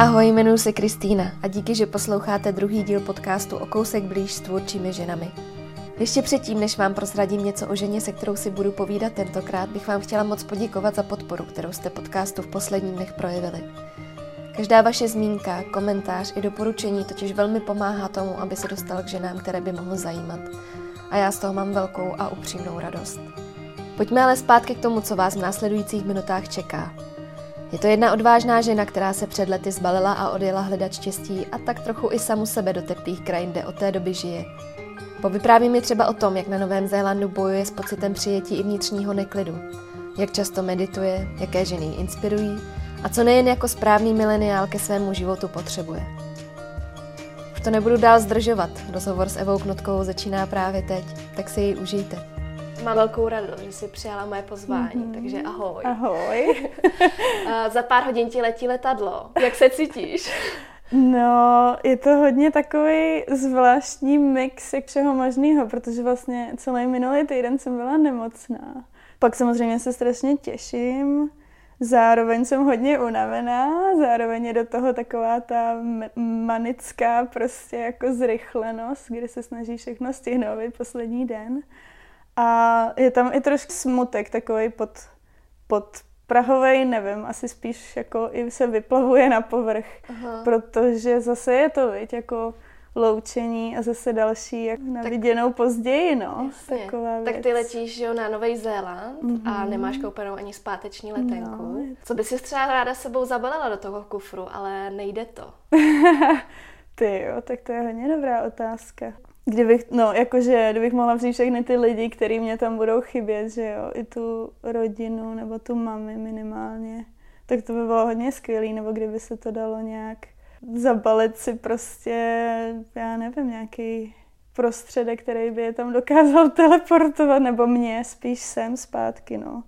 Ahoj, jmenuji se Kristýna a díky, že posloucháte druhý díl podcastu o kousek blíž s tvůrčími ženami. Ještě předtím, než vám prozradím něco o ženě, se kterou si budu povídat tentokrát, bych vám chtěla moc poděkovat za podporu, kterou jste podcastu v posledních dnech projevili. Každá vaše zmínka, komentář i doporučení totiž velmi pomáhá tomu, aby se dostal k ženám, které by mohl zajímat. A já z toho mám velkou a upřímnou radost. Pojďme ale zpátky k tomu, co vás v následujících minutách čeká. Je to jedna odvážná žena, která se před lety zbalila a odjela hledat štěstí a tak trochu i samu sebe do teplých krajin, kde od té doby žije. Povypráví mi třeba o tom, jak na Novém Zélandu bojuje s pocitem přijetí i vnitřního neklidu, jak často medituje, jaké ženy ji inspirují a co nejen jako správný mileniál ke svému životu potřebuje. Už to nebudu dál zdržovat, rozhovor s Evou Knotkovou začíná právě teď, tak si ji užijte. Mám velkou radost, že jsi přijala moje pozvání, mm-hmm. takže ahoj. Ahoj. Za pár hodin ti letí letadlo. Jak se cítíš? No, je to hodně takový zvláštní mix všeho možného, protože vlastně celý minulý týden jsem byla nemocná. Pak samozřejmě se strašně těším, zároveň jsem hodně unavená, zároveň je do toho taková ta manická prostě jako zrychlenost, kdy se snaží všechno stihnout poslední den. A je tam i trošku smutek takový pod, pod Prahovej, nevím, asi spíš jako i se vyplavuje na povrch, Aha. protože zase je to, viď, jako loučení a zase další jak na tak, viděnou později, no. Taková věc. Tak ty letíš jo, na Nový Zéland mm-hmm. a mhm. nemáš koupenou ani zpáteční letenku. No, Co by si třeba ráda sebou zabalila do toho kufru, ale nejde to. ty jo, tak to je hodně dobrá otázka. Kdybych, no, jakože, kdybych mohla vzít všechny ty lidi, kteří mě tam budou chybět, že jo, i tu rodinu nebo tu mami minimálně, tak to by bylo hodně skvělé, nebo kdyby se to dalo nějak zabalit si prostě, já nevím, nějaký prostředek, který by je tam dokázal teleportovat, nebo mě spíš sem zpátky, no.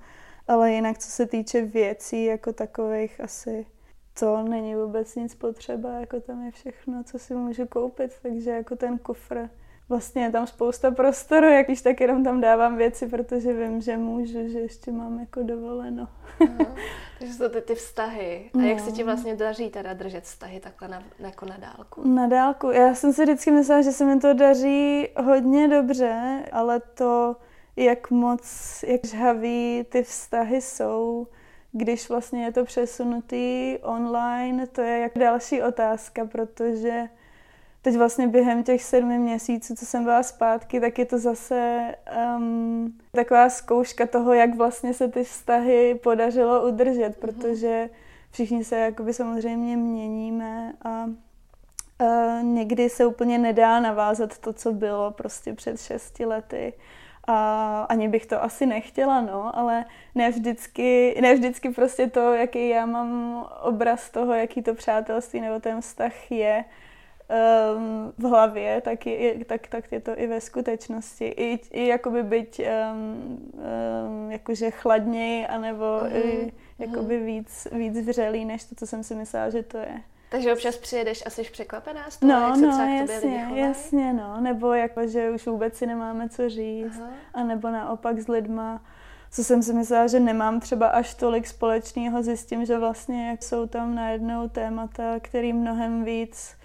Ale jinak, co se týče věcí jako takových, asi to není vůbec nic potřeba, jako tam je všechno, co si můžu koupit, takže jako ten kufr vlastně je tam spousta prostoru, jak když tak jenom tam dávám věci, protože vím, že můžu, že ještě mám jako dovoleno. Aha, takže jsou ty, ty vztahy. A no. jak se ti vlastně daří teda držet vztahy takhle na, jako na dálku? Na dálku. Já jsem si vždycky myslela, že se mi to daří hodně dobře, ale to, jak moc, jak žhavý ty vztahy jsou, když vlastně je to přesunutý online, to je jak další otázka, protože teď vlastně během těch sedmi měsíců, co jsem byla zpátky, tak je to zase um, taková zkouška toho, jak vlastně se ty vztahy podařilo udržet, mm-hmm. protože všichni se jakoby samozřejmě měníme a uh, někdy se úplně nedá navázat to, co bylo prostě před šesti lety. A ani bych to asi nechtěla, no, ale ne vždycky, ne vždycky prostě to, jaký já mám obraz toho, jaký to přátelství nebo ten vztah je, um, v hlavě, tak je, tak, tak je to i ve skutečnosti. I, i jakoby být um, um, jakože chladněji, anebo uh-huh. i jakoby uh-huh. víc, víc vřelý, než to, co jsem si myslela, že to je. Takže občas přijedeš a jsi překvapená z toho, no, jak se no, třeba jasně, jasně, no. Nebo jako, že už vůbec si nemáme co říct. Aha. A nebo naopak s lidma, co jsem si myslela, že nemám třeba až tolik společného, zjistím, že vlastně jak jsou tam najednou témata, který mnohem víc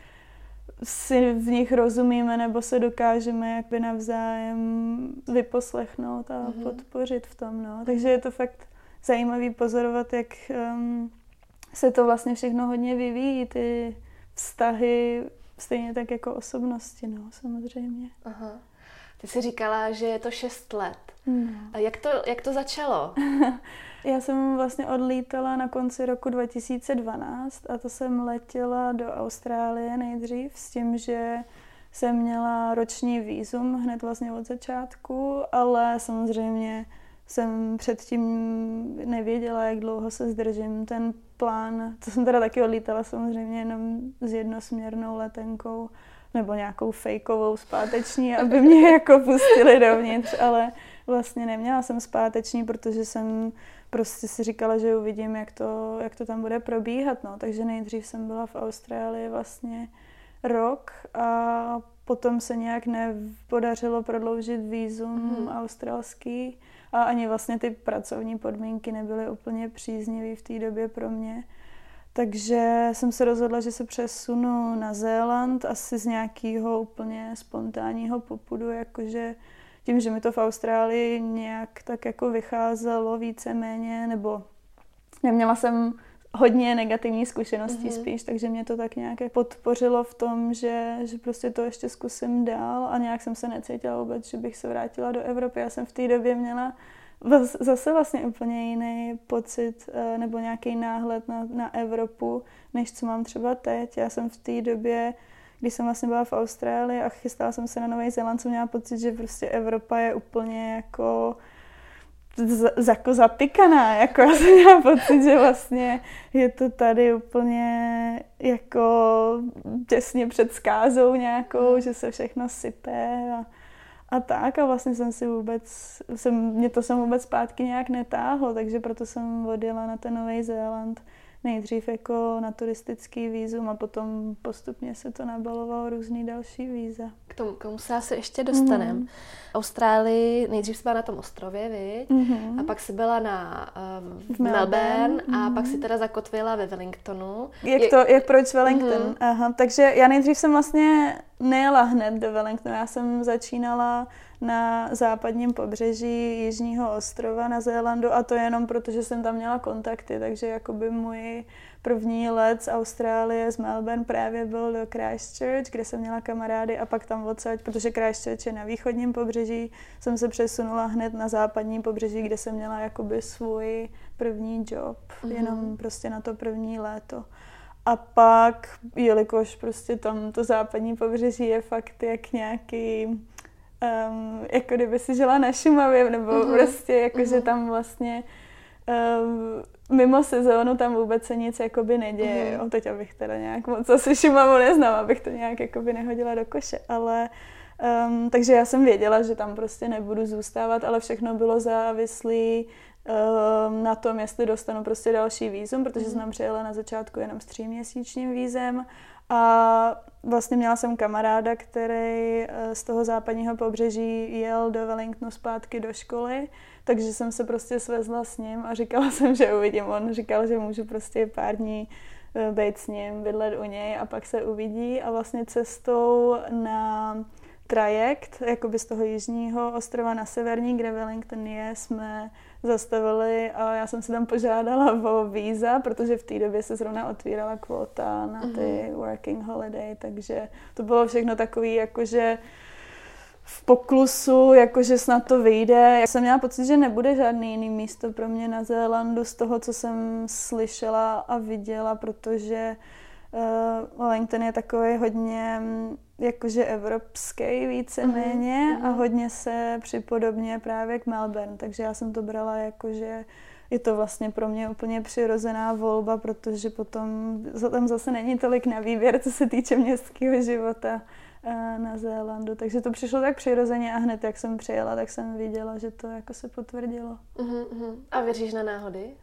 si v nich rozumíme nebo se dokážeme jakby navzájem vyposlechnout a mm-hmm. podpořit v tom. No. Takže je to fakt zajímavý pozorovat, jak um, se to vlastně všechno hodně vyvíjí, ty vztahy, stejně tak jako osobnosti, no, samozřejmě. Aha. Ty jsi říkala, že je to šest let. No. A jak to, jak to začalo? Já jsem vlastně odlítala na konci roku 2012 a to jsem letěla do Austrálie nejdřív s tím, že jsem měla roční výzum hned vlastně od začátku, ale samozřejmě jsem předtím nevěděla, jak dlouho se zdržím. Ten plán, to jsem teda taky odlítala samozřejmě jenom s jednosměrnou letenkou nebo nějakou fejkovou zpáteční, aby mě jako pustili dovnitř, ale vlastně neměla jsem zpáteční, protože jsem prostě si říkala, že uvidím, jak to, jak to tam bude probíhat. No. Takže nejdřív jsem byla v Austrálii vlastně rok a potom se nějak nepodařilo prodloužit výzum hmm. australský a ani vlastně ty pracovní podmínky nebyly úplně příznivé v té době pro mě. Takže jsem se rozhodla, že se přesunu na Zéland asi z nějakého úplně spontánního popudu, jakože tím, že mi to v Austrálii nějak tak jako vycházelo víceméně, nebo neměla jsem hodně negativní zkušeností mm-hmm. spíš, takže mě to tak nějak podpořilo v tom, že, že prostě to ještě zkusím dál a nějak jsem se necítila vůbec, že bych se vrátila do Evropy. Já jsem v té době měla zase vlastně úplně jiný pocit eh, nebo nějaký náhled na, na Evropu, než co mám třeba teď. Já jsem v té době, když jsem vlastně byla v Austrálii a chystala jsem se na Nový Zéland, jsem měla pocit, že prostě Evropa je úplně jako z, jako zapikaná, jako já jsem měla pocit, že vlastně je to tady úplně jako těsně před skázou nějakou, že se všechno sype a, a tak a vlastně jsem si vůbec, jsem, mě to jsem vůbec zpátky nějak netáhlo, takže proto jsem odjela na ten Nový Zéland nejdřív jako na turistický výzum a potom postupně se to nabalovalo různý další víza. K tomu, k tomu se asi ještě dostaneme. Mm. Austrálii, nejdřív jsi byla na tom ostrově, viď? Mm-hmm. A pak jsi byla na um, v Melbourne, Melbourne mm-hmm. a pak si teda zakotvila ve Wellingtonu. Jak to, jak proč Wellington? Mm-hmm. Aha, takže já nejdřív jsem vlastně nejela hned do Wellingtonu, já jsem začínala na západním pobřeží Jižního ostrova na Zélandu a to jenom proto, že jsem tam měla kontakty, takže jakoby můj první let z Austrálie, z Melbourne právě byl do Christchurch, kde jsem měla kamarády a pak tam odsaď, protože Christchurch je na východním pobřeží, jsem se přesunula hned na západní pobřeží, kde jsem měla jakoby svůj první job, mm-hmm. jenom prostě na to první léto. A pak, jelikož prostě tam to západní pobřeží je fakt jak nějaký um, jako kdyby si žila na Šumavě, nebo uh-huh. prostě jako, uh-huh. že mhm. tam vlastně um, mimo sezónu tam vůbec se nic jakoby neděje. Uh-huh. O, teď abych teda nějak moc asi Šumavu neznám, abych to nějak jakoby nehodila do koše, ale um, takže já jsem věděla, že tam prostě nebudu zůstávat, ale všechno bylo závislé um, na tom, jestli dostanu prostě další výzum, protože uh-huh. jsem přijela na začátku jenom s tříměsíčním vízem a vlastně měla jsem kamaráda, který eh, z toho západního pobřeží jel do Wellingtonu zpátky do školy, takže jsem se prostě svezla s ním a říkala jsem, že uvidím. On říkal, že můžu prostě pár dní eh, být s ním, bydlet u něj a pak se uvidí a vlastně cestou na trajekt, jakoby z toho jižního ostrova na severní, kde Wellington je, jsme zastavili a já jsem si tam požádala o víza, protože v té době se zrovna otvírala kvota na ty mm-hmm. working holiday, takže to bylo všechno takový, jakože v poklusu, jakože snad to vyjde. Já jsem měla pocit, že nebude žádný jiný místo pro mě na Zélandu z toho, co jsem slyšela a viděla, protože uh, Wellington je takový hodně jakože evropský víceméně uh-huh. a hodně se připodobně právě k Melbourne, takže já jsem to brala jako, že je to vlastně pro mě úplně přirozená volba, protože potom tam zase není tolik na výběr, co se týče městského života eh, na Zélandu. Takže to přišlo tak přirozeně a hned, jak jsem přijela, tak jsem viděla, že to jako se potvrdilo. Uh-huh. A věříš na náhody?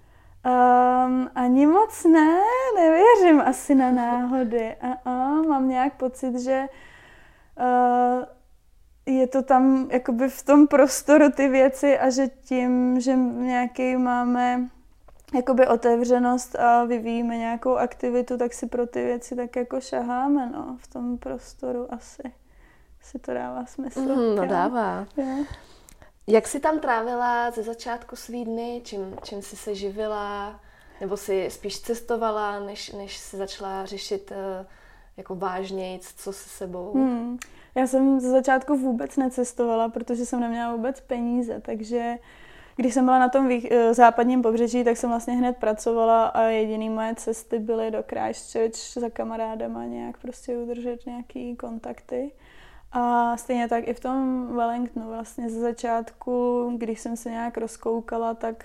Um, ani moc ne, nevěřím asi na náhody. Uh-uh, mám nějak pocit, že uh, je to tam jakoby v tom prostoru ty věci a že tím, že nějaký máme jakoby otevřenost a vyvíjíme nějakou aktivitu, tak si pro ty věci tak jako šaháme, no, v tom prostoru asi. Si to dává smysl. Mm, no dává. Jo. Jak jsi tam trávila ze začátku svý dny? Čím, čím jsi se živila? Nebo jsi spíš cestovala, než, než jsi začala řešit uh, jako vážnějc, co se sebou? Hmm. Já jsem ze začátku vůbec necestovala, protože jsem neměla vůbec peníze, takže když jsem byla na tom eh, západním pobřeží, tak jsem vlastně hned pracovala a jediný moje cesty byly do Christchurch za kamarádama nějak prostě udržet nějaký kontakty. A stejně tak i v tom Wellingtonu vlastně ze začátku, když jsem se nějak rozkoukala, tak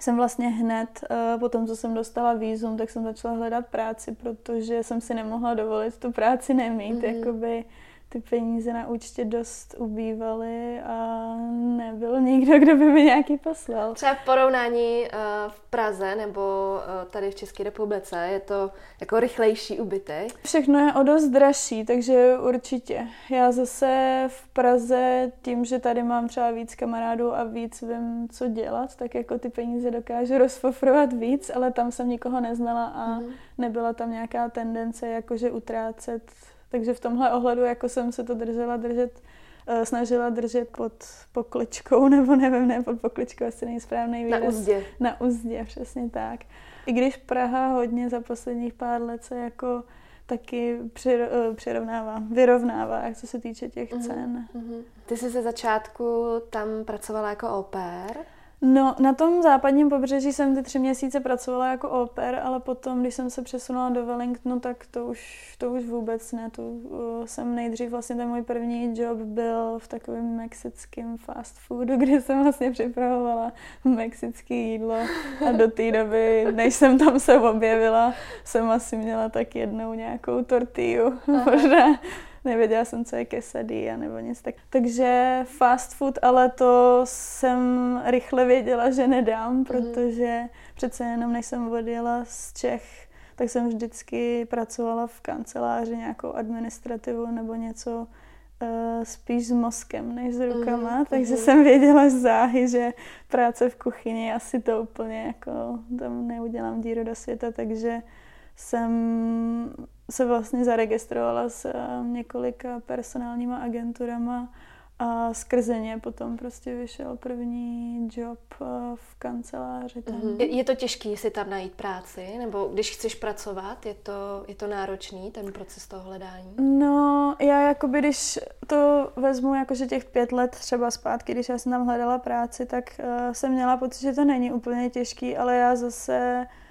jsem vlastně hned uh, po tom, co jsem dostala výzum, tak jsem začala hledat práci, protože jsem si nemohla dovolit tu práci nemít, mm-hmm. jakoby ty peníze na účtě dost ubývaly a nebyl nikdo, kdo by mi nějaký poslal. Třeba v porovnání uh, v Praze nebo uh, tady v České republice je to jako rychlejší ubytek? Všechno je o dost dražší, takže určitě. Já zase v Praze tím, že tady mám třeba víc kamarádů a víc vím, co dělat, tak jako ty peníze dokážu rozfofrovat víc, ale tam jsem nikoho neznala a mm. nebyla tam nějaká tendence jakože utrácet takže v tomhle ohledu jako jsem se to držela držet, uh, snažila držet pod pokličkou, nebo nevím, ne pod pokličkou, asi nejsprávný výraz. Na úzdě. Na úzdě, přesně tak. I když Praha hodně za posledních pár let se jako taky eh, přirovnává, vyrovnává, co se týče těch mhm, cen. Mm-hmm. Ty jsi ze začátku tam pracovala jako au pair? No, na tom západním pobřeží jsem ty tři měsíce pracovala jako oper, ale potom, když jsem se přesunula do Wellingtonu, tak to už, to už vůbec ne. To uh, jsem nejdřív, vlastně ten můj první job byl v takovém mexickém fast foodu, kde jsem vlastně připravovala mexické jídlo. A do té doby, než jsem tam se objevila, jsem asi měla tak jednou nějakou tortillu, možná nevěděla jsem, co je quesadilla nebo nic tak. Takže fast food, ale to jsem rychle věděla, že nedám, mhm. protože přece jenom než jsem odjela z Čech, tak jsem vždycky pracovala v kanceláři nějakou administrativu nebo něco uh, spíš s mozkem než s rukama, mm, takže mm. jsem věděla záhy, že práce v kuchyni asi to úplně jako tam neudělám díru do světa, takže jsem se vlastně zaregistrovala s eh, několika personálníma agenturama a skrze ně potom prostě vyšel první job eh, v kanceláři. Tam. Mm-hmm. Je, je to těžké si tam najít práci? Nebo když chceš pracovat, je to, je to náročný, ten proces toho hledání? No, já jakoby, když to vezmu jakože těch pět let třeba zpátky, když já jsem tam hledala práci, tak uh, jsem měla pocit, že to není úplně těžký, ale já zase Eh,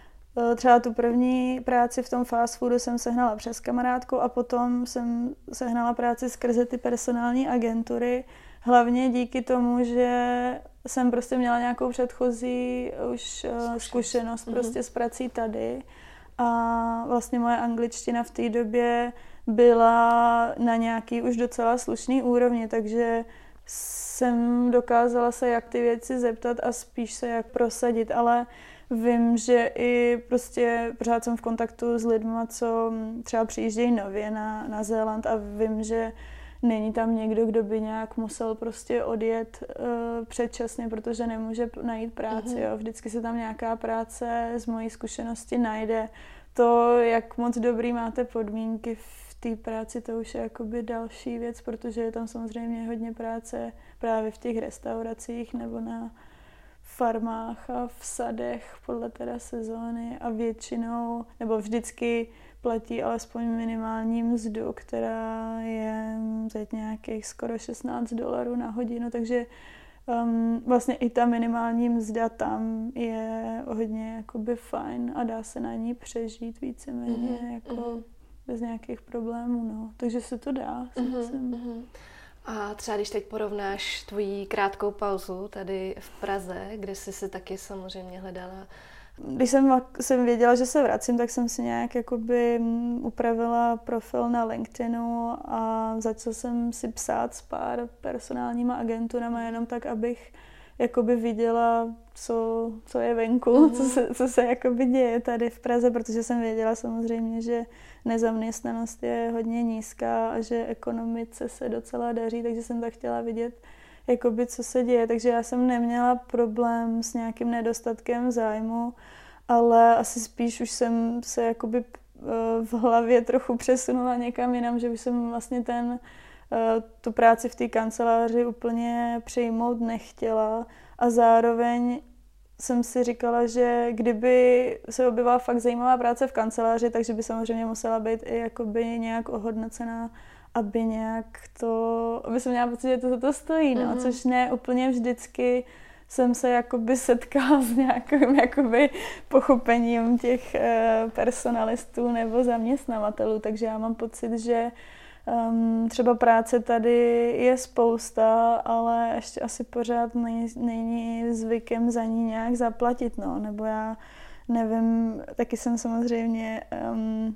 třeba tu první práci v tom fast foodu jsem sehnala přes kamarádku a potom jsem sehnala práci skrze ty personální agentury. Hlavně díky tomu, že jsem prostě měla nějakou předchozí už zkušenost, zkušenost mm-hmm. prostě s prací tady. A vlastně moje angličtina v té době byla na nějaký už docela slušný úrovni, takže jsem dokázala se jak ty věci zeptat a spíš se jak prosadit, ale Vím, že i prostě pořád jsem v kontaktu s lidmi, co třeba přijíždějí nově na, na Zéland a vím, že není tam někdo, kdo by nějak musel prostě odjet uh, předčasně, protože nemůže najít práci. Mm-hmm. Jo. Vždycky se tam nějaká práce z mojí zkušenosti najde. To, jak moc dobrý máte podmínky v té práci, to už je jakoby další věc, protože je tam samozřejmě hodně práce právě v těch restauracích nebo na farmách a v sadech podle teda sezóny a většinou, nebo vždycky platí alespoň minimální mzdu, která je teď nějakých skoro 16 dolarů na hodinu, takže um, vlastně i ta minimální mzda tam je hodně jakoby fajn a dá se na ní přežít víceméně mm-hmm. jako mm-hmm. bez nějakých problémů, no. Takže se to dá, mm-hmm. Mm-hmm. A třeba když teď porovnáš tvoji krátkou pauzu tady v Praze, kde jsi se taky samozřejmě hledala když jsem, jsem věděla, že se vracím, tak jsem si nějak jakoby upravila profil na LinkedInu a začala jsem si psát s pár personálníma agenturama, jenom tak, abych jakoby viděla, co, co je venku, mm-hmm. co se, co se jakoby děje tady v Praze, protože jsem věděla samozřejmě, že nezaměstnanost je hodně nízká a že ekonomice se docela daří, takže jsem tak chtěla vidět, jakoby, co se děje. Takže já jsem neměla problém s nějakým nedostatkem zájmu, ale asi spíš už jsem se jakoby eh, v hlavě trochu přesunula někam jinam, že už jsem vlastně ten, eh, tu práci v té kanceláři úplně přejmout nechtěla a zároveň jsem si říkala, že kdyby se objevila fakt zajímavá práce v kanceláři, takže by samozřejmě musela být i jakoby nějak ohodnocená, aby nějak to, aby jsem měla pocit, že to za to stojí, no, mm-hmm. což ne úplně vždycky jsem se jakoby setkala s nějakým jakoby pochopením těch uh, personalistů nebo zaměstnavatelů, takže já mám pocit, že Um, třeba práce tady je spousta, ale ještě asi pořád nej, není zvykem za ní nějak zaplatit, no. Nebo já nevím, taky jsem samozřejmě um,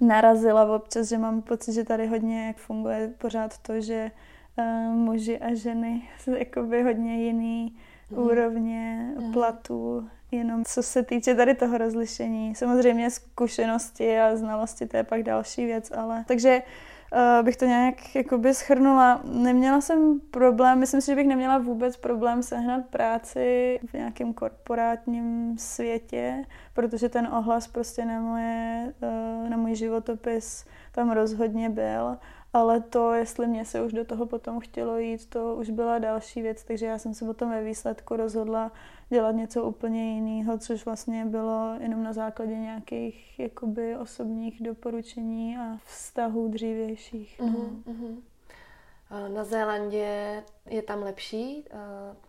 narazila občas, že mám pocit, že tady hodně funguje pořád to, že uh, muži a ženy jsou jakoby hodně jiný mm. úrovně mm. platů, jenom co se týče tady toho rozlišení. Samozřejmě zkušenosti a znalosti, to je pak další věc, ale takže bych to nějak jakoby schrnula. Neměla jsem problém, myslím si, že bych neměla vůbec problém sehnat práci v nějakém korporátním světě, protože ten ohlas prostě na, moje, uh, na můj životopis tam rozhodně byl ale to, jestli mě se už do toho potom chtělo jít, to už byla další věc, takže já jsem se potom ve výsledku rozhodla dělat něco úplně jiného, což vlastně bylo jenom na základě nějakých jakoby osobních doporučení a vztahů dřívějších. No. Uh-huh, Na Zélandě je tam lepší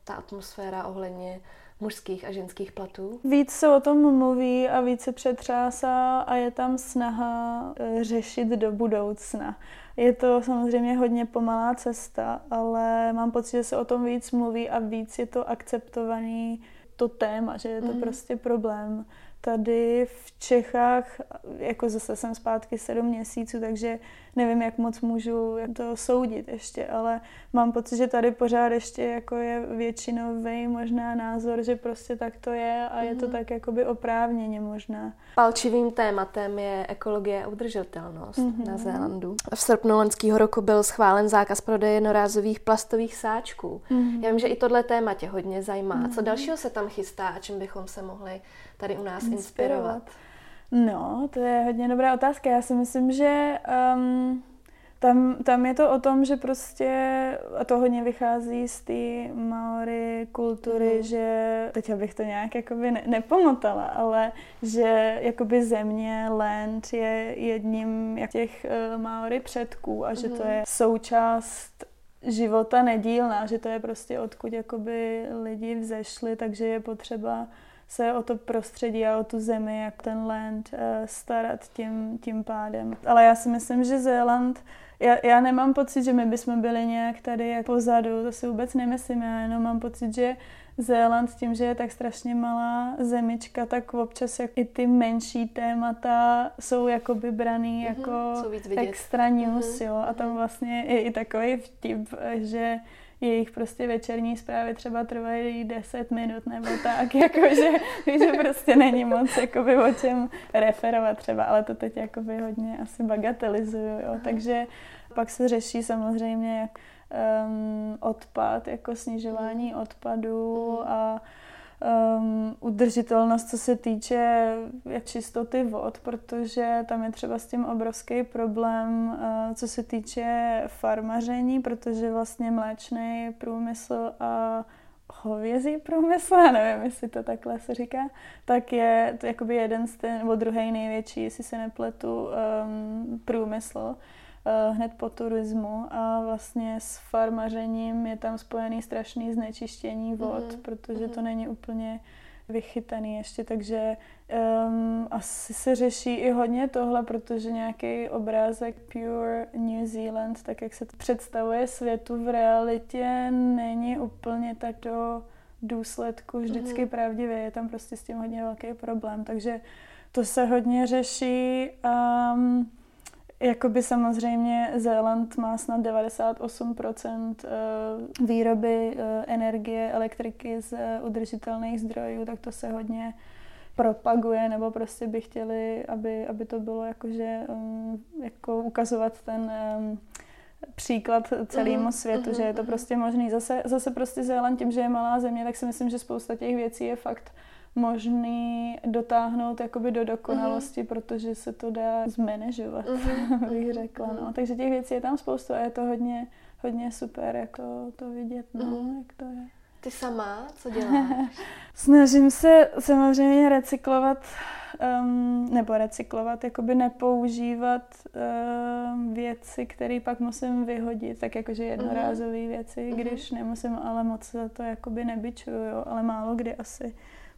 ta atmosféra ohledně mužských a ženských platů? Víc se o tom mluví a víc se přetřásá a je tam snaha e, řešit do budoucna. Je to samozřejmě hodně pomalá cesta, ale mám pocit, že se o tom víc mluví a víc je to akceptovaný to téma, že je to mm. prostě problém. Tady v Čechách, jako zase jsem zpátky sedm měsíců, takže nevím, jak moc můžu to soudit ještě, ale mám pocit, že tady pořád ještě jako je většinový možná názor, že prostě tak to je a je to mm. tak jakoby oprávněně možná. Palčivým tématem je ekologie a udržitelnost mm-hmm. na Zélandu. V srpnu loňského roku byl schválen zákaz prodeje jednorázových plastových sáčků. Mm-hmm. Já vím, že i tohle téma tě hodně zajímá. Mm-hmm. Co dalšího se tam chystá a čím bychom se mohli tady u nás inspirovat? No, to je hodně dobrá otázka. Já si myslím, že um, tam, tam je to o tom, že prostě, a to hodně vychází z té maory kultury, mm. že, teď abych to nějak jakoby ne, nepomotala, ale že jakoby země, land je jedním těch uh, maory předků a že mm. to mhm. je součást života nedílná, že to je prostě odkud jakoby lidi vzešli, takže je potřeba se o to prostředí a o tu zemi, jak ten land uh, starat tím, tím pádem. Ale já si myslím, že Zéland, já, já nemám pocit, že my bychom byli nějak tady jak pozadu, to si vůbec nemyslím, já jenom mám pocit, že Zéland tím, že je tak strašně malá zemička, tak občas jak i ty menší témata jsou jakoby braný mm-hmm, jako extra news, mm-hmm. jo, a tam mhm. vlastně je i takový vtip, že jejich prostě večerní zprávy třeba trvají 10 minut nebo tak, jakože, že prostě není moc jakoby o čem referovat třeba, ale to teď jakoby hodně asi bagatelizuju, jo. takže pak se řeší samozřejmě jak um, odpad, jako snižování odpadu mhm. a um, udržitelnost, co se týče jak čistoty vod, protože tam je třeba s tím obrovský problém, uh, co se týče farmaření, protože vlastně mléčný průmysl a hovězí průmysl, já nevím, jestli to takhle se říká, tak je to jakoby jeden z ten, nebo druhý největší, jestli se nepletu, um, průmysl hned po turismu a vlastně s farmařením je tam spojený strašný znečištění vod, mm-hmm. protože to mhm. není úplně vychytaný ještě, takže um, asi se řeší i hodně tohle, protože nějaký obrázek Pure New Zealand, tak jak se to představuje světu v realitě, není úplně tak do důsledku vždycky mm-hmm. pravdivě. Je tam prostě s tím hodně velký problém, takže to se hodně řeší. Um, Jakoby samozřejmě Zéland má snad 98% eh, výroby eh, energie, elektriky z eh, udržitelných zdrojů, tak to se hodně propaguje, nebo prostě by chtěli, aby, aby to bylo jakože, jako ukazovat ten příklad celému světu, uh-huh, že je to prostě možný. Zase, zase prostě Zéland tím, že je malá země, tak si myslím, že spousta těch věcí je fakt možný dotáhnout jakoby do dokonalosti, mm-hmm. protože se to dá zmanežovat, mm-hmm. bych řekla. No. Takže těch věcí je tam spoustu a je to hodně, hodně super jako to vidět, no, mm-hmm. jak to je. Ty sama, co děláš? Snažím se samozřejmě recyklovat, um, nebo recyklovat, jakoby nepoužívat um, věci, které pak musím vyhodit, tak jakože jednorázové mm-hmm. věci, mm-hmm. když nemusím, ale moc za to jakoby nebyčuju, jo, ale málo kdy asi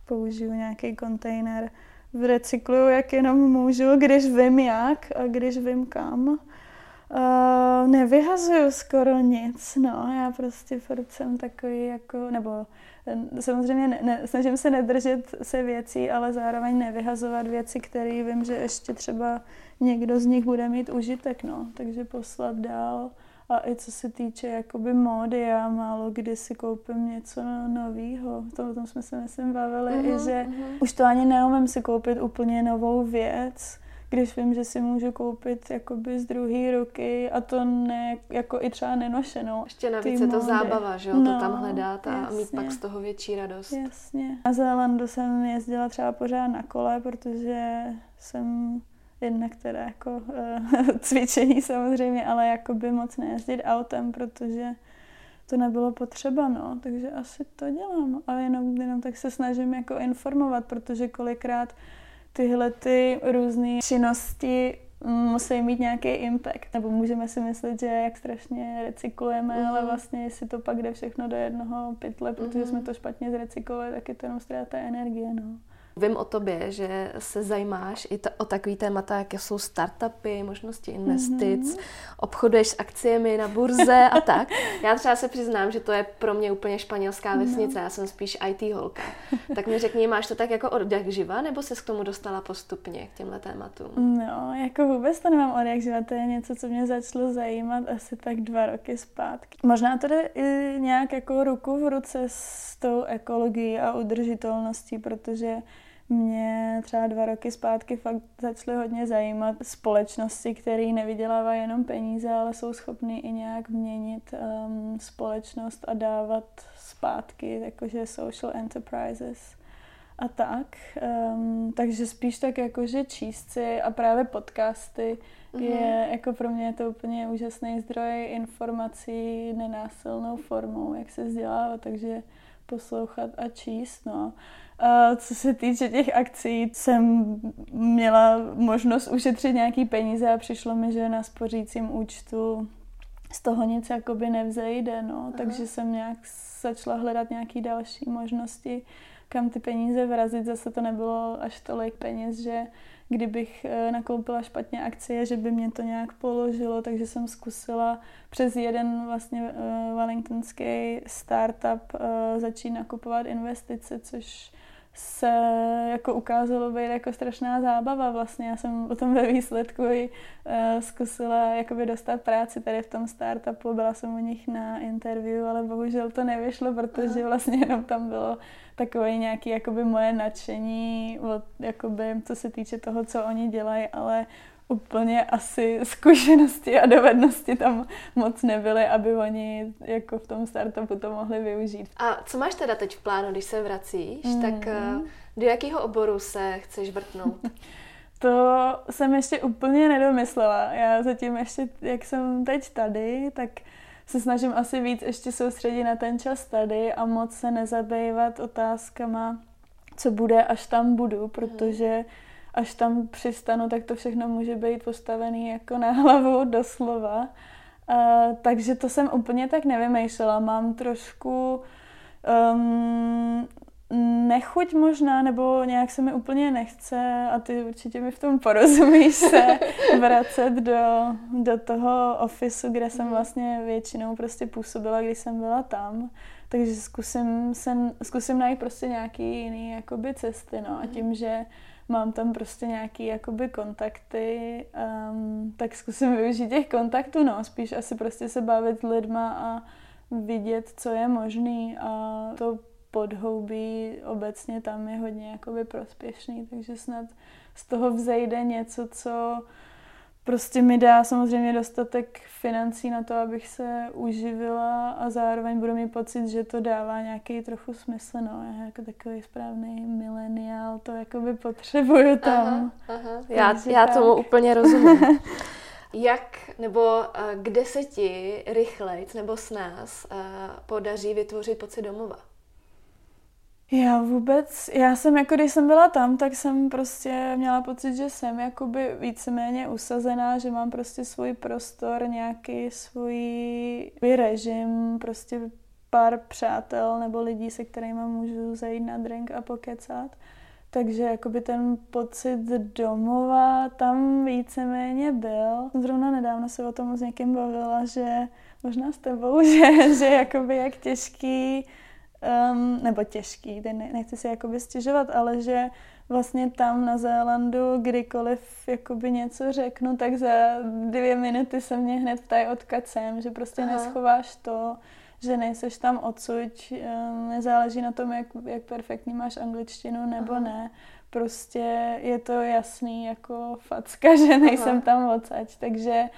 použiju nějaký kontejner, recykluju, jak jenom můžu, když vím jak a když vím kam. Uh, nevyhazuju skoro nic, no, já prostě furt jsem takový jako, nebo eh, samozřejmě ne, ne, snažím se nedržet se věcí, ale zároveň nevyhazovat věci, které vím, že ještě třeba někdo z nich bude mít užitek, no, takže poslat dál. A i co se týče jakoby módy, já málo kdy si koupím něco nového. To o tom jsme se myslím bavili, uh-huh, i mhm, že uh-huh. už to ani neumím si koupit úplně novou věc, když vím, že si můžu koupit jakoby z druhé ruky a to ne, jako i třeba nenošenou. Ještě navíc je to zábava, že jo, no, to tam hledat a jasně. mít pak z toho větší radost. Jasně. Na Zélandu jsem jezdila třeba pořád na kole, protože jsem jedna, která jako uh, cvičení samozřejmě, ale jako by moc nejezdit autem, protože to nebylo potřeba, no, takže asi to dělám, ale jenom, jenom tak se snažím jako informovat, protože kolikrát tyhle ty různé činnosti musí mít nějaký impact. Nebo můžeme si myslet, že jak strašně recyklujeme, mm. ale vlastně jestli to pak jde všechno do jednoho pytle, protože mm. jsme to špatně zrecyklovali, tak je to jenom ztráta energie. No. Vím o tobě, že se zajímáš i ta, o takový témata, jaké jsou startupy, možnosti investic, mm-hmm. obchoduješ s akciemi na burze a tak. Já třeba se přiznám, že to je pro mě úplně španělská no. vesnice, no. já jsem spíš IT holka. Tak mi řekni, máš to tak jako od jak živa, nebo se k tomu dostala postupně, k těmhle tématům? No, jako vůbec to nemám od jak živa, to je něco, co mě začalo zajímat asi tak dva roky zpátky. Možná to jde i nějak jako ruku v ruce s tou ekologií a udržitelností, protože mě třeba dva roky zpátky fakt začaly hodně zajímat společnosti, které nevydělávají jenom peníze, ale jsou schopny i nějak měnit um, společnost a dávat zpátky, jakože social enterprises a tak. Um, takže spíš tak jakože číst si a právě podcasty mm-hmm. je jako pro mě je to úplně úžasný zdroj informací nenásilnou formou, jak se vzdělávat, takže poslouchat a číst, no. A co se týče těch akcí, jsem měla možnost ušetřit nějaký peníze a přišlo mi, že na spořícím účtu z toho nic jakoby nevzejde, no. Aha. Takže jsem nějak začala hledat nějaké další možnosti, kam ty peníze vrazit. Zase to nebylo až tolik peněz, že kdybych eh, nakoupila špatně akcie, že by mě to nějak položilo, takže jsem zkusila přes jeden vlastně uh, wellingtonský startup uh, začít nakupovat investice, což se jako ukázalo být jako strašná zábava vlastně. Já jsem potom ve výsledku i uh, zkusila jakoby dostat práci tady v tom startupu, byla jsem u nich na interview, ale bohužel to nevyšlo, protože vlastně jenom tam bylo takové nějaké jakoby moje nadšení, od, jakoby, co se týče toho, co oni dělají, ale úplně asi zkušenosti a dovednosti tam moc nebyly, aby oni jako v tom startupu to mohli využít. A co máš teda teď v plánu, když se vracíš, mm. tak eh, do jakého oboru se chceš vrtnout? To jsem ještě úplně nedomyslela. Já zatím ještě, jak jsem teď tady, tak se snažím asi víc ještě soustředit na ten čas tady a moc se nezabývat otázkama, co bude, až tam budu, protože mm až tam přistanu, tak to všechno může být postavený jako na hlavu doslova. Uh, takže to jsem úplně tak nevymýšlela. Mám trošku um, nechuť možná, nebo nějak se mi úplně nechce, a ty určitě mi v tom porozumíš se, vracet do, do toho ofisu, kde jsem mhm. vlastně většinou prostě působila, když jsem byla tam. Takže zkusím, se, zkusím najít prostě nějaký jiný jakoby cesty, no. A tím, mhm. že mám tam prostě nějaký jakoby kontakty, um, tak zkusím využít těch kontaktů, no, spíš asi prostě se bavit s lidma a vidět, co je možný a to podhoubí obecně tam je hodně jakoby prospěšný, takže snad z toho vzejde něco, co prostě mi dá samozřejmě dostatek financí na to, abych se uživila a zároveň budu mít pocit, že to dává nějaký trochu smysl, no, já jako takový správný mileniál to jakoby potřebuju tam. Aha, aha. Já, já tomu úplně rozumím. Jak nebo uh, kde se ti rychlejc nebo s nás uh, podaří vytvořit pocit domova? Já vůbec, já jsem jako, když jsem byla tam, tak jsem prostě měla pocit, že jsem jakoby víceméně usazená, že mám prostě svůj prostor, nějaký svůj režim, prostě pár přátel nebo lidí, se kterými můžu zajít na drink a pokecat. takže jakoby ten pocit domova tam víceméně byl. Zrovna nedávno se o tom s někým bavila, že možná s tebou, že, že jakoby jak těžký, um, nebo těžký, ne, nechci si jakoby stěžovat, ale že vlastně tam na Zélandu, kdykoliv jakoby něco řeknu, tak za dvě minuty se mě hned ptají, odkud jsem, že prostě Aha. neschováš to, že nejseš tam odsuť, um, nezáleží na tom, jak, jak perfektní máš angličtinu nebo Aha. ne. Prostě je to jasný jako facka, že nejsem Aha. tam odsaď, takže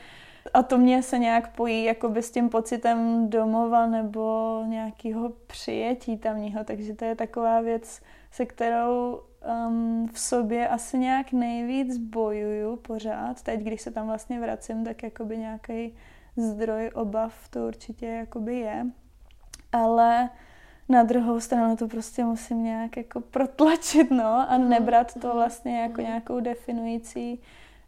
a to mě se nějak pojí jakoby s tím pocitem domova nebo nějakého přijetí tamního, takže to je taková věc, se kterou um, v sobě asi nějak nejvíc bojuju pořád. Teď, když se tam vlastně vracím, tak jakoby nějaký zdroj obav to určitě jakoby je. Ale na druhou stranu to prostě musím nějak jako protlačit, no, a mhm. nebrat to mhm. vlastně jako nějakou definující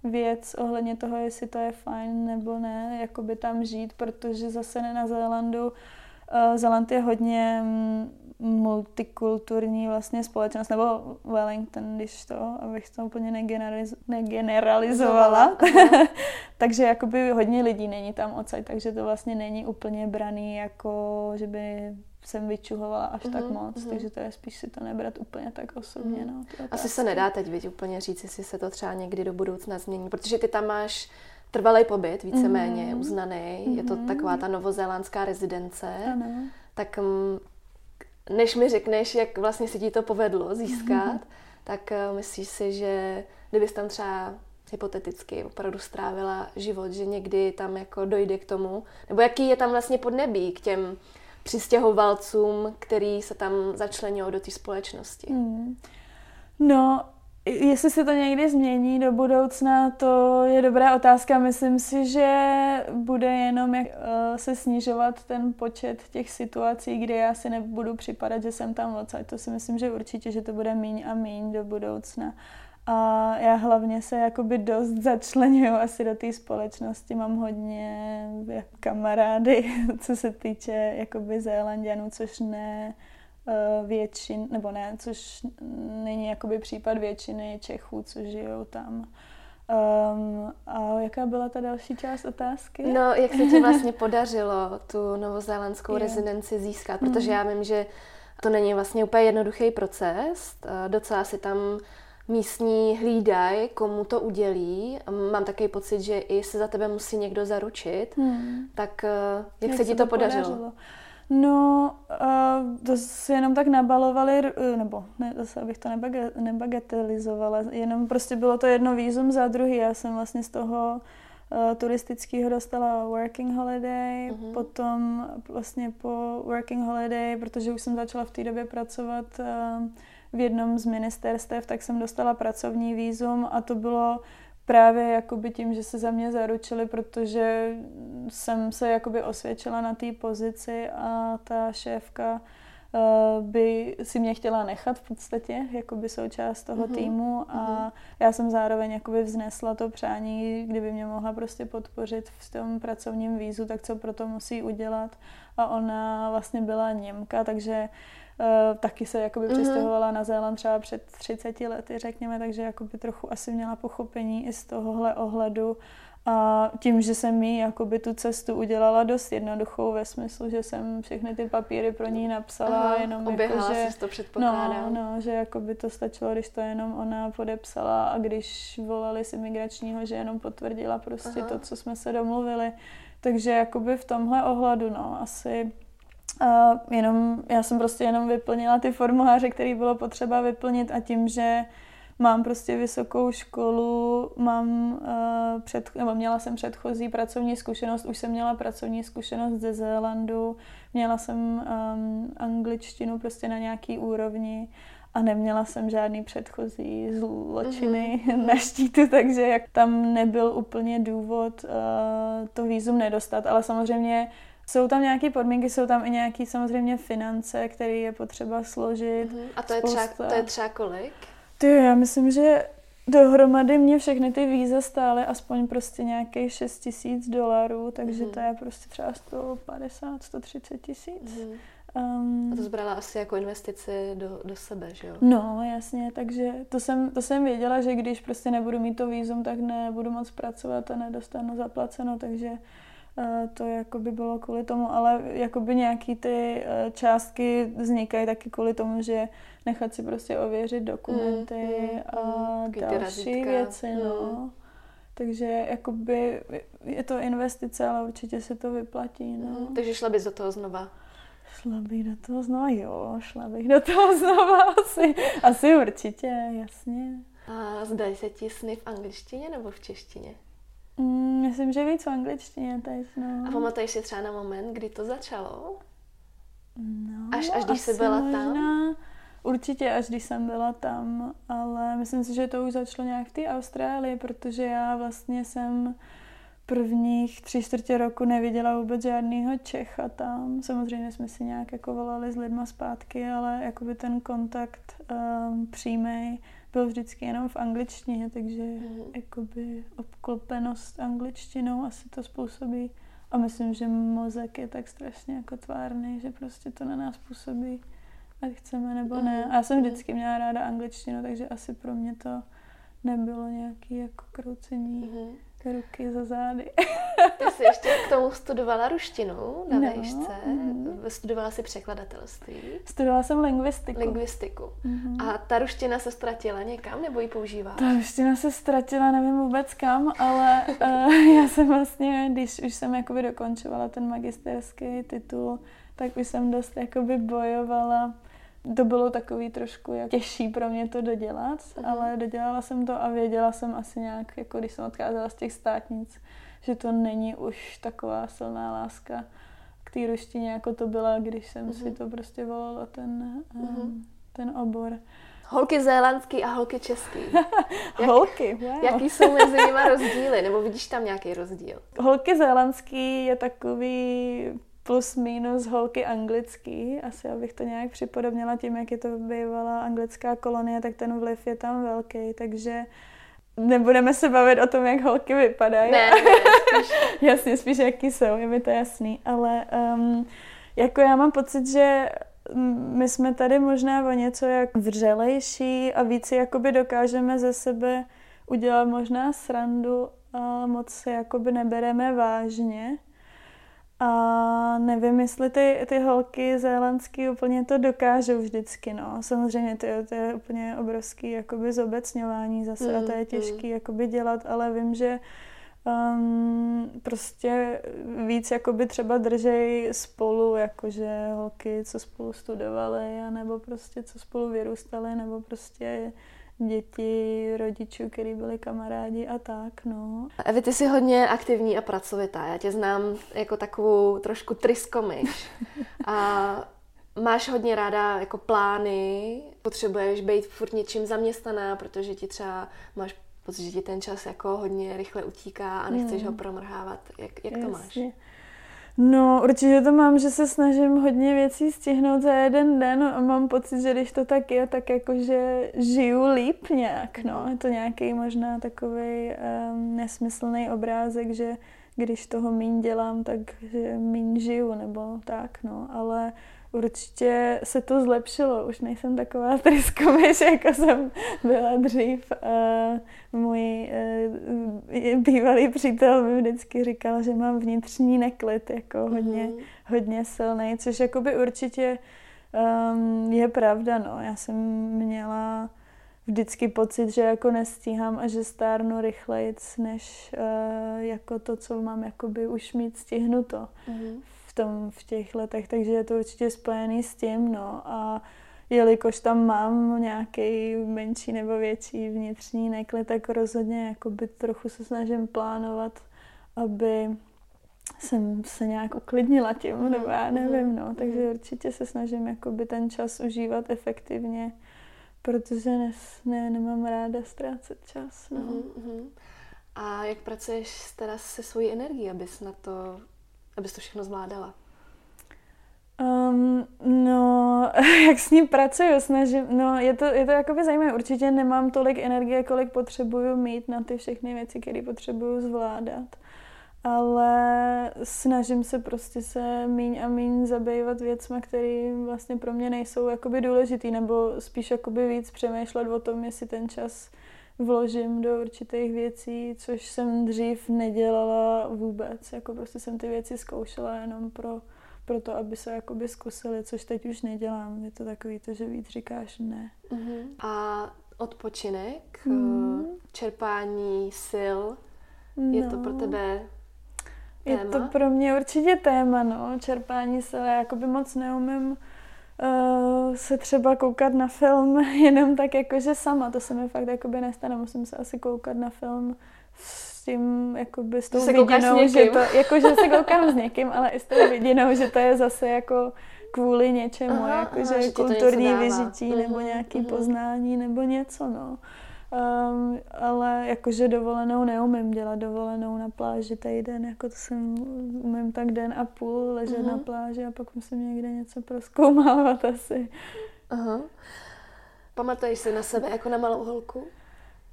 věc ohledně toho, jestli to je fajn nebo ne, jakoby tam žít, protože zase ne na Zélandu. Uh, Zéland je hodně mm, multikulturní vlastně společnost, nebo Wellington, když to, abych to úplně negeneraliz- negeneralizovala. takže jakoby hodně lidí není tam odsaď, takže to vlastně není úplně braný jako, že by jsem vyčuhovala až uh-huh, tak mhm, moc, uh-huh. takže to je spíš si to nebrat úplně tak osobně. Uh-huh. No, Asi se nedá teď vidět úplně říct, jestli se to třeba někdy do budoucna změní, protože ty tam máš trvalý pobyt, víceméně uh-huh. uznaný, uh-huh. je to taková ta novozélandská rezidence, ano. tak mm, než mi řekneš, jak vlastně se ti to povedlo získat, tak uh, myslíš si, že kdybys tam třeba hypoteticky opravdu strávila život, že někdy tam jako dojde k tomu, nebo jaký je tam vlastně podnebí k těm přistěhovalcům, který se tam začlenují do té společnosti? Hmm. No, Jestli se to někdy změní do budoucna, to je dobrá otázka. Myslím si, že bude jenom jak, uh, se snižovat ten počet těch situací, kde já si nebudu připadat, že jsem tam odsaď. To si myslím, že určitě, že to bude míň a míň do budoucna. A já hlavně se jakoby dost začlenuju asi do té společnosti. Mám hodně kamarády, co se týče jakoby Zélandianů, což ne Eh, většin, nebo ne, což není jakoby případ většiny Čechů, co žijou tam. Um, a jaká byla ta další část otázky? No, jak se ti vlastně podařilo tu novozélandskou rezidenci získat, protože mm. já vím, že to není vlastně úplně jednoduchý proces, eh, docela si tam místní hlídají, komu to udělí. Mám takový pocit, že i se za tebe musí někdo zaručit. Hmm. Tak eh, jak, jak se ti to podařilo? podařilo? No, uh, to se jenom tak nabalovali, eh, nebo ne, zase abych to nebagatelizovala, jenom prostě bylo to jedno výzum za druhý. Já jsem vlastně z toho uh, turistického dostala working holiday, uh-huh. potom vlastně po working holiday, protože už jsem začala v té době pracovat uh, v jednom z ministerstev, tak jsem dostala pracovní výzum a to bylo právě jakoby tím, že se za mě zaručili, protože jsem se jakoby osvědčila na té pozici a ta šéfka eh, by si mě chtěla nechat v podstatě, jakoby součást toho mm-hmm. týmu a mm-hmm. já jsem zároveň jakoby vznesla to přání, kdyby mě mohla prostě podpořit v tom pracovním vízu, tak co pro to musí udělat a ona vlastně byla Němka, takže Uh, taky se jakoby mm-hmm. přestěhovala na Zéland třeba před 30 lety, řekněme, takže jakoby trochu asi měla pochopení i z tohohle ohledu. A tím, že jsem jí jakoby tu cestu udělala dost jednoduchou ve smyslu, že jsem všechny ty papíry pro ní napsala, Aha, jenom jako, že... to předpokládám. No, no, že jakoby to stačilo, když to jenom ona podepsala a když volali z imigračního, že jenom potvrdila prostě Aha. to, co jsme se domluvili. Takže jakoby v tomhle ohledu, no, asi a jenom, já jsem prostě jenom vyplnila ty formuláře, které bylo potřeba vyplnit a tím, že mám prostě vysokou školu, mám uh, před, nebo měla jsem předchozí pracovní zkušenost, už jsem měla pracovní zkušenost ze Zélandu, měla jsem um, angličtinu prostě na nějaký úrovni a neměla jsem žádný předchozí zločiny mm-hmm. na štítu, takže jak tam nebyl úplně důvod uh, to výzum nedostat, ale samozřejmě jsou tam nějaké podmínky, jsou tam i nějaké samozřejmě finance, které je potřeba složit. Uh-huh. A to je, třeba, to je třeba kolik? Ty, já myslím, že dohromady mě všechny ty víza stály aspoň prostě nějakých 6 tisíc dolarů, takže uh-huh. to je prostě třeba 150, 130 tisíc. Uh-huh. Um, a to zbrala asi jako investici do, do sebe, že jo? No, jasně, takže to jsem, to jsem věděla, že když prostě nebudu mít to výzum, tak nebudu moc pracovat a nedostanu zaplaceno, takže to jako by bylo kvůli tomu, ale jakoby nějaký ty uh, částky vznikají taky kvůli tomu, že nechat si prostě ověřit dokumenty mm, mm, a mm, další věci, no. Mm. Takže jakoby je to investice, ale určitě se to vyplatí. No. Mm, takže šla bys do toho znova? Šla bych do toho znova, jo, šla bych do toho znova asi, asi určitě, jasně. A zdají se ti sny v angličtině nebo v češtině? Mm, myslím, že víc v angličtině teď, no. A pamatuješ si třeba na moment, kdy to začalo? No, až, až když jsi byla možná, tam? Určitě až když jsem byla tam, ale myslím si, že to už začalo nějak v té Austrálii, protože já vlastně jsem prvních tři čtvrtě roku neviděla vůbec žádného Čecha tam. Samozřejmě jsme si nějak jako volali s lidma zpátky, ale jakoby ten kontakt um, přímý byl vždycky jenom v angličtině, takže mm. jakoby obklopenost angličtinou asi to způsobí. A myslím, že mozek je tak strašně jako tvárný, že prostě to na nás působí, ať chceme nebo ne. A já jsem vždycky měla ráda angličtinu, takže asi pro mě to nebylo nějaký jako kroucení. Mm ruky za zády. Ty jsi ještě k tomu studovala ruštinu na no, výšce. Mm. Studovala jsi překladatelství. Studovala jsem lingvistiku. Lingvistiku. Mm. A ta ruština se ztratila někam, nebo ji používáš? Ta ruština se ztratila, nevím vůbec kam, ale uh, já jsem vlastně, když už jsem jakoby dokončovala ten magisterský titul, tak už jsem dost jakoby bojovala to bylo takový trošku jak těžší pro mě to dodělat, uh-huh. ale dodělala jsem to a věděla jsem asi nějak, jako když jsem odcházela z těch státnic, že to není už taková silná láska k té ruštině, jako to byla, když jsem uh-huh. si to prostě volala ten, uh-huh. ten obor. Holky zélandský a holky český. Jak, holky, wow. Jaký jsou mezi nimi rozdíly? Nebo vidíš tam nějaký rozdíl? Holky zélandský je takový plus minus holky anglický. Asi abych to nějak připodobnila tím, jak je to bývalá anglická kolonie, tak ten vliv je tam velký, takže nebudeme se bavit o tom, jak holky vypadají. Ne, ne, spíš. Jasně, spíš jaký jsou, je mi to jasný. Ale um, jako já mám pocit, že my jsme tady možná o něco jak vřelejší a víc jakoby dokážeme ze sebe udělat možná srandu a moc se jakoby nebereme vážně. A nevím, jestli ty, ty holky zélandský úplně to dokážou vždycky, no. Samozřejmě to je, to je úplně obrovský jakoby zobecňování zase mm, a to je mm, těžký mm. jakoby dělat, ale vím, že um, prostě víc jakoby třeba držej spolu, jakože holky, co spolu studovaly, nebo prostě co spolu vyrůstaly, nebo prostě děti rodičů, který byli kamarádi a tak, no. Evi, ty jsi hodně aktivní a pracovitá. Já tě znám jako takovou trošku tryskomyš. A máš hodně ráda jako plány, potřebuješ být furt něčím zaměstnaná, protože ti třeba máš pocit, že ti ten čas jako hodně rychle utíká a nechceš mm. ho promrhávat. Jak, jak to máš? No, určitě to mám, že se snažím hodně věcí stihnout za jeden den a mám pocit, že když to tak je, tak jakože žiju líp nějak, no. Je to nějaký možná takový um, nesmyslný obrázek, že když toho míň dělám, tak že žiju, nebo tak, no. Ale určitě se to zlepšilo. Už nejsem taková tryskomiš, jako jsem byla dřív. Uh, můj uh, bývalý přítel mi vždycky říkal, že mám vnitřní neklid, jako hodně, mm. hodně silný, což jakoby určitě um, je pravda, no. Já jsem měla vždycky pocit, že jako nestíhám a že stárnu rychleji, než uh, jako to, co mám jakoby už mít stihnuto. Mm tom, v těch letech, takže je to určitě spojený s tím, no a jelikož tam mám nějaký menší nebo větší vnitřní neklid, tak rozhodně jakoby trochu se snažím plánovat, aby jsem se nějak uklidnila tím, mm, nebo já nevím, no, takže mm. určitě se snažím jakoby ten čas užívat efektivně, protože ne, ne, nemám ráda ztrácet čas, no. A jak pracuješ teda se svojí energií, abys na to abys to všechno zvládala? Um, no, jak s ním pracuju, snažím, no, je to, je to jakoby zajímavé. Určitě nemám tolik energie, kolik potřebuju mít na ty všechny věci, které potřebuju zvládat. ale snažím se prostě se míň a míň zabývat věcmi, které vlastně pro mě nejsou jakoby důležitý, nebo spíš jakoby víc přemýšlet o tom, jestli ten čas vložím do určitých věcí, což jsem dřív nedělala vůbec. Jako prostě jsem ty věci zkoušela jenom pro, pro to, aby se jakoby zkusili, což teď už nedělám. Je to takový to, že víc říkáš ne. Uh-huh. A odpočinek, mm. čerpání sil, no. je to pro no. tebe téma? Je to pro mě určitě téma, no. Čerpání sil, já jakoby moc neumím uh, se třeba koukat na film jenom tak jakože sama, to se mi fakt jakoby nestane, musím se asi koukat na film s tím, jakoby s tou vidinou, že to, jakože se koukám s někým, ale i s tou vidinou, že to je zase jako kvůli něčemu, jakože kulturní vyžití nebo nějaký uh-huh. poznání nebo něco, no. Um, ale jakože dovolenou neumím dělat dovolenou na pláži týden, jako to jsem umím tak den a půl ležet uh-huh. na pláži a pak musím někde něco proskoumávat asi. Aha. Pamatuješ si na sebe jako na malou holku?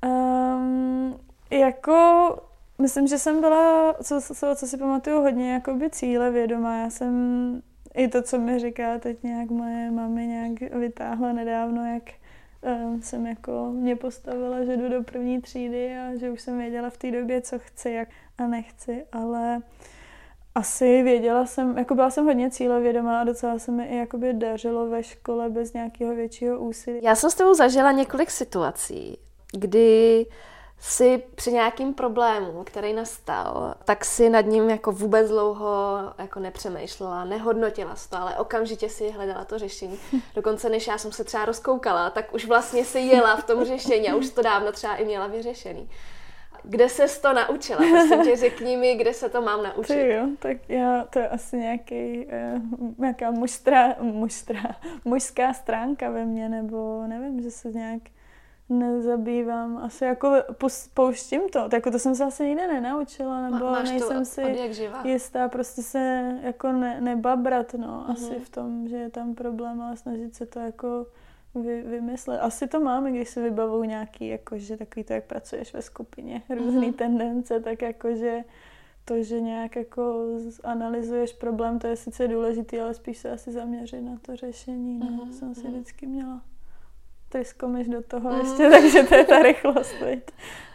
Um, jako, myslím, že jsem byla, co, co, co si pamatuju, hodně jakoby cíle vědomá. Já jsem i to, co mi říká teď nějak moje mami nějak vytáhla nedávno, jak jsem jako mě postavila, že jdu do první třídy a že už jsem věděla v té době, co chci jak a nechci, ale asi věděla jsem, jako byla jsem hodně cílevědomá a docela se mi i jakoby dařilo ve škole bez nějakého většího úsilí. Já jsem s tebou zažila několik situací, kdy si při nějakým problému, který nastal, tak si nad ním jako vůbec dlouho jako nepřemýšlela, nehodnotila to, ale okamžitě si hledala to řešení. Dokonce než já jsem se třeba rozkoukala, tak už vlastně si jela v tom řešení a už to dávno třeba i měla vyřešený. Kde se to naučila? Prosím tě, řekni mi, kde se to mám naučit. Ty jo, tak já, to je asi nějaký, uh, nějaká mužstra, mužstra, mužská stránka ve mně, nebo nevím, že se nějak nezabývám. Asi jako pouštím to. Tak jako to jsem se asi nikde nenaučila, nebo Máš nejsem si jistá. Prostě se jako ne, nebabrat, no. Uh-huh. Asi v tom, že je tam problém, ale snažit se to jako vy, vymyslet. Asi to máme, když se vybavují nějaký, jakože takový to, jak pracuješ ve skupině, různé uh-huh. tendence, tak jakože to, že nějak jako analyzuješ problém, to je sice důležité, ale spíš se asi zaměřit na to řešení, no. Uh-huh. Jsem si vždycky měla tryskomeš do toho mm. ještě, takže to je ta rychlost. Viď?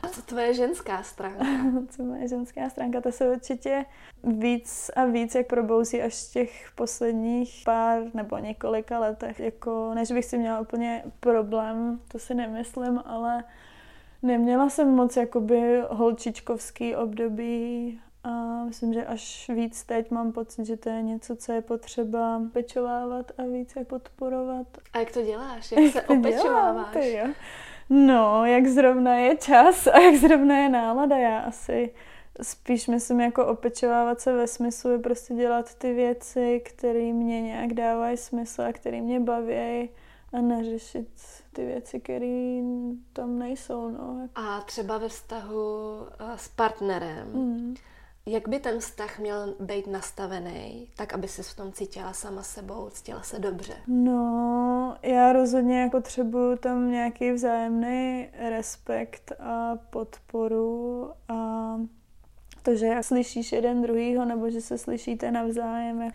A co tvoje ženská stránka? co moje ženská stránka, to se určitě víc a víc jak probouzí až v těch posledních pár nebo několika letech. Jako, než bych si měla úplně problém, to si nemyslím, ale neměla jsem moc jakoby holčičkovský období a myslím, že až víc teď mám pocit, že to je něco, co je potřeba pečovávat a více podporovat. A jak to děláš? Jak, jak se opečováváš? Dělám, jo. No, jak zrovna je čas a jak zrovna je nálada. Já asi spíš myslím jako opečovávat se ve smyslu je prostě dělat ty věci, které mě nějak dávají smysl a které mě baví a neřešit ty věci, které tam nejsou. No. A třeba ve vztahu eh, s partnerem. Mm jak by ten vztah měl být nastavený, tak aby se v tom cítila sama sebou, cítila se dobře? No, já rozhodně jako potřebuju tam nějaký vzájemný respekt a podporu a to, že slyšíš jeden druhýho, nebo že se slyšíte navzájem.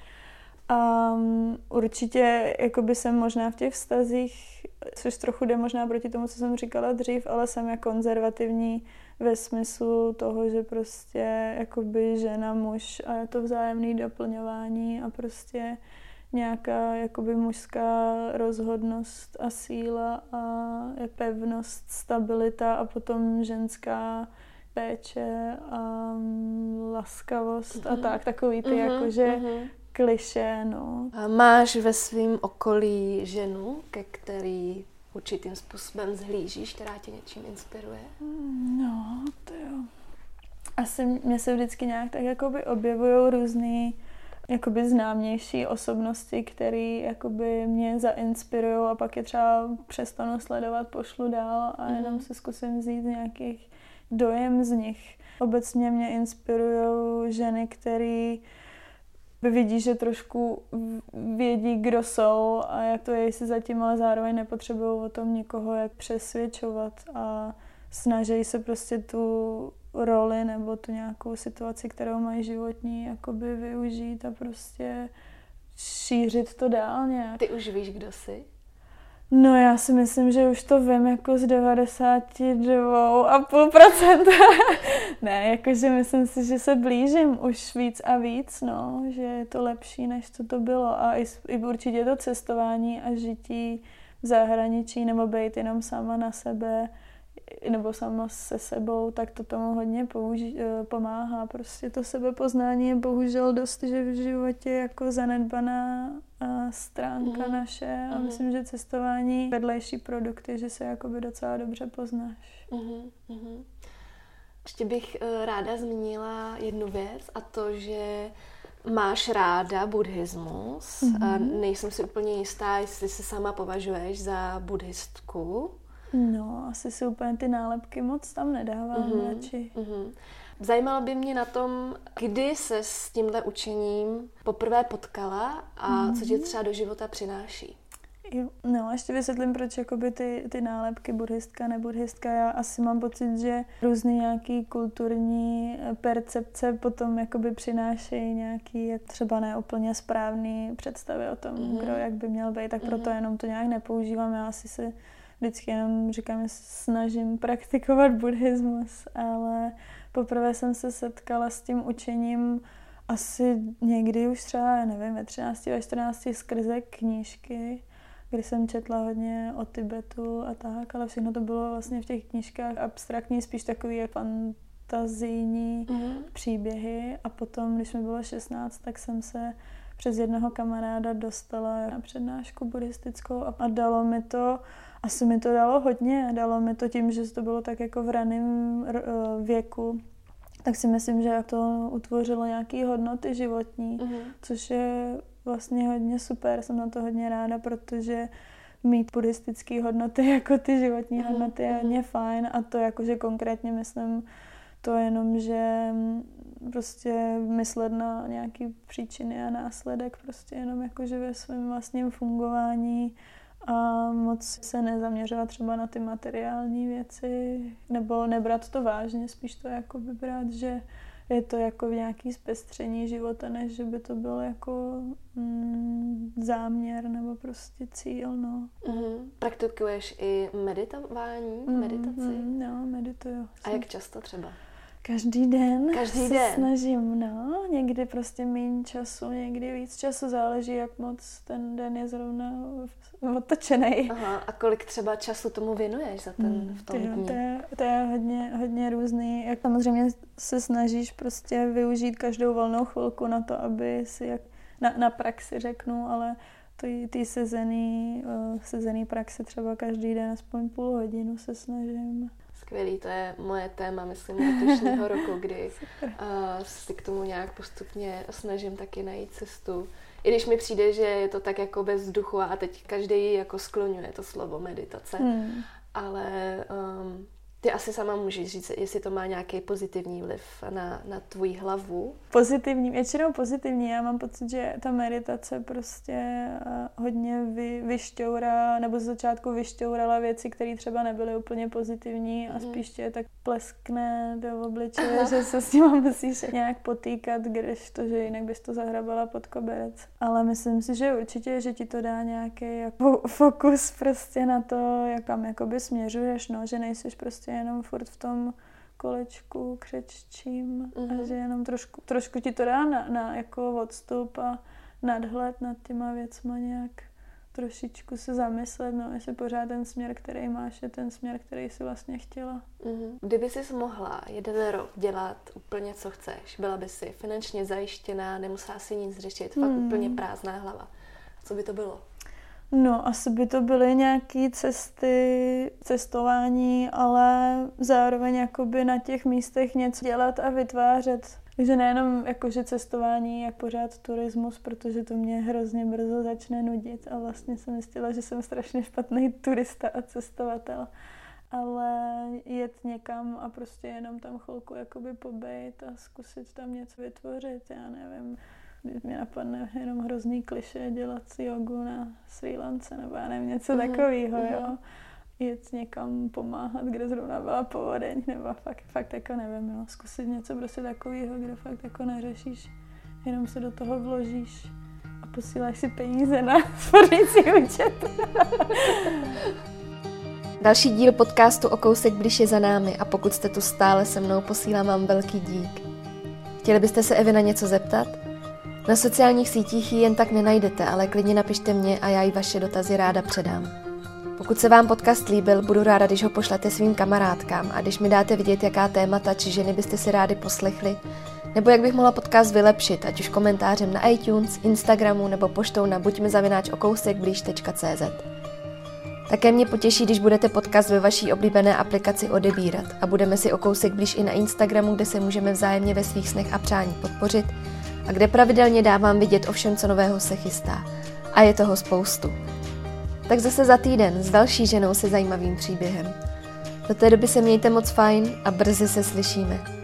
A um, určitě jakoby jsem možná v těch vztazích, což trochu jde možná proti tomu, co jsem říkala dřív, ale jsem jako konzervativní ve smyslu toho, že prostě jakoby žena, muž a je to vzájemné doplňování a prostě nějaká jakoby mužská rozhodnost a síla a je pevnost, stabilita a potom ženská péče a laskavost uh-huh. a mhm. tak, takový ty uh-huh, jakože uh-huh. kliše, no. A máš ve svém okolí ženu, ke který určitým způsobem zhlížíš, která tě něčím inspiruje? No, to jo. Asi mě se vždycky nějak tak jakoby objevují různý jakoby známější osobnosti, které jakoby mě zainspirují a pak je třeba přestanu sledovat, pošlu dál a jenom mm. si zkusím vzít nějakých dojem z nich. Obecně mě inspirují ženy, které vidí, že trošku vědí, kdo jsou a jak to je, jestli zatím, ale zároveň nepotřebují o tom nikoho jak přesvědčovat a snaží se prostě tu roli nebo tu nějakou situaci, kterou mají životní, jakoby využít a prostě šířit to dál nějak. Ty už víš, kdo jsi? No já si myslím, že už to vím jako z 92,5%. ne, jakože myslím si, že se blížím už víc a víc, no, že je to lepší, než co to bylo. A i, i určitě to cestování a žití v zahraničí nebo být jenom sama na sebe nebo sama se sebou, tak to tomu hodně použi- eh, pomáhá. Prostě to sebepoznání je bohužel dost, že v životě jako zanedbaná eh, stránka mm. naše a mm. myslím, že cestování vedlejší produkty, že se jakoby docela dobře poznáš. Mm. Mm. Ještě bych eh, ráda zmínila jednu věc a to, že máš ráda buddhismus. Mm-hmm. Nejsem si úplně jistá, jestli se sama považuješ za buddhistku. No, asi si úplně ty nálepky moc tam nedávám mm-hmm. radši. Mm-hmm. Zajímalo by mě na tom, kdy se s tímhle učením poprvé potkala a mm-hmm. co ti třeba do života přináší. Jo, no, ještě vysvětlím, proč jakoby ty, ty nálepky buddhistka, nebuddhistka. Já asi mám pocit, že různé nějaký kulturní percepce potom jakoby přinášejí nějaký třeba neúplně správný představy o tom, mm-hmm. kdo jak by měl být, tak proto mm-hmm. jenom to nějak nepoužívám. Já asi se vždycky jenom říkám, že snažím praktikovat buddhismus, ale poprvé jsem se setkala s tím učením asi někdy už třeba, nevím, ve 13, ve 14 skrze knížky, kdy jsem četla hodně o Tibetu a tak, ale všechno to bylo vlastně v těch knížkách abstraktní, spíš takový jak fantazijní mm-hmm. příběhy a potom, když mi bylo 16, tak jsem se přes jednoho kamaráda dostala na přednášku buddhistickou a dalo mi to asi mi to dalo hodně. Dalo mi to tím, že to bylo tak jako v raném eh, věku. Tak si myslím, že to utvořilo nějaké hodnoty životní, mm-hmm. což je vlastně hodně super. Jsem na to hodně ráda, protože mít buddhistické hodnoty jako ty životní mm-hmm. hodnoty je hodně fajn a to jakože konkrétně myslím to jenom, že prostě myslet na nějaký příčiny a následek prostě jenom jakože ve svém vlastním fungování a moc se nezaměřovat třeba na ty materiální věci, nebo nebrat to vážně, spíš to jako vybrat, že je to jako v nějaký zpestření života, než že by to byl jako mm, záměr nebo prostě cíl, no. Mm-hmm. Praktikuješ i meditování, meditaci? Mm, no, medituju. A jak často třeba? Každý den Každý se den. snažím, no. Někdy prostě méně času, někdy víc času, záleží, jak moc ten den je zrovna otočený. Aha, a kolik třeba času tomu věnuješ za ten hmm, v tom dní? To je, to je hodně, hodně různý. Jak samozřejmě se snažíš prostě využít každou volnou chvilku na to, aby si jak na, na praxi řeknu, ale ty, ty sezený, uh, sezený praxe třeba každý den aspoň půl hodinu se snažím. Skvělý, to je moje téma, myslím, letošního roku, kdy uh, si k tomu nějak postupně snažím taky najít cestu. I když mi přijde, že je to tak jako bez duchu a teď každý jako skloňuje to slovo meditace. Hmm. Ale um, ty asi sama můžeš říct, jestli to má nějaký pozitivní vliv na, na tvůj hlavu. Pozitivní, většinou pozitivní. Já mám pocit, že ta meditace prostě eh, hodně vy, vyšťourá, nebo z začátku vyšťourala věci, které třeba nebyly úplně pozitivní a mm. spíš tě tak pleskne do obličeje, že se s tím musíš nějak potýkat, když to, že jinak bys to zahrabala pod koberec. Ale myslím si, že určitě, že ti to dá nějaký jako fokus prostě na to, jak kam jakoby směřuješ, no, že nejsiš prostě jenom furt v tom kolečku křeččím mm-hmm. a mhm. že jenom trošku, trošku ti to dá na, na jako odstup a nadhled nad těma věcma nějak trošičku se zamyslet, no, jestli pořád ten směr, který máš, je ten směr, který jsi vlastně chtěla. Mm-hmm. Kdyby jsi mohla jeden rok dělat úplně, co chceš, byla by si finančně zajištěná, nemusela si nic řešit, fakt mm. úplně prázdná hlava. Co by to bylo? No, asi by to byly nějaké cesty, cestování, ale zároveň jakoby na těch místech něco dělat a vytvářet. Takže nejenom jakože cestování, jak pořád turismus, protože to mě hrozně brzo začne nudit a vlastně jsem zjistila, že jsem strašně špatný turista a cestovatel. Ale jet někam a prostě jenom tam chvilku jakoby pobejt a zkusit tam něco vytvořit, já nevím když mě napadne jenom hrozný kliše dělat si jogu na Sri Lance nebo já nevím, něco mm-hmm. takového, jo. jet někam pomáhat, kde zrovna byla povodeň, nebo fakt, fakt jako nevím, no, zkusit něco prostě takového, kde fakt jako neřešíš, jenom se do toho vložíš a posíláš si peníze na spořící účet. Další díl podcastu o kousek blíž je za námi a pokud jste tu stále se mnou, posílám vám velký dík. Chtěli byste se Evy na něco zeptat? Na sociálních sítích ji jen tak nenajdete, ale klidně napište mě a já jí vaše dotazy ráda předám. Pokud se vám podcast líbil, budu ráda, když ho pošlete svým kamarádkám a když mi dáte vidět, jaká témata či ženy byste si rádi poslechli, nebo jak bych mohla podcast vylepšit, ať už komentářem na iTunes, Instagramu nebo poštou na buďme zavináč okousekblíž.cz. Také mě potěší, když budete podcast ve vaší oblíbené aplikaci odebírat a budeme si o kousek blíž i na Instagramu, kde se můžeme vzájemně ve svých snech a přání podpořit a kde pravidelně dávám vidět o všem, co nového se chystá. A je toho spoustu. Tak zase za týden s další ženou se zajímavým příběhem. Do té doby se mějte moc fajn a brzy se slyšíme.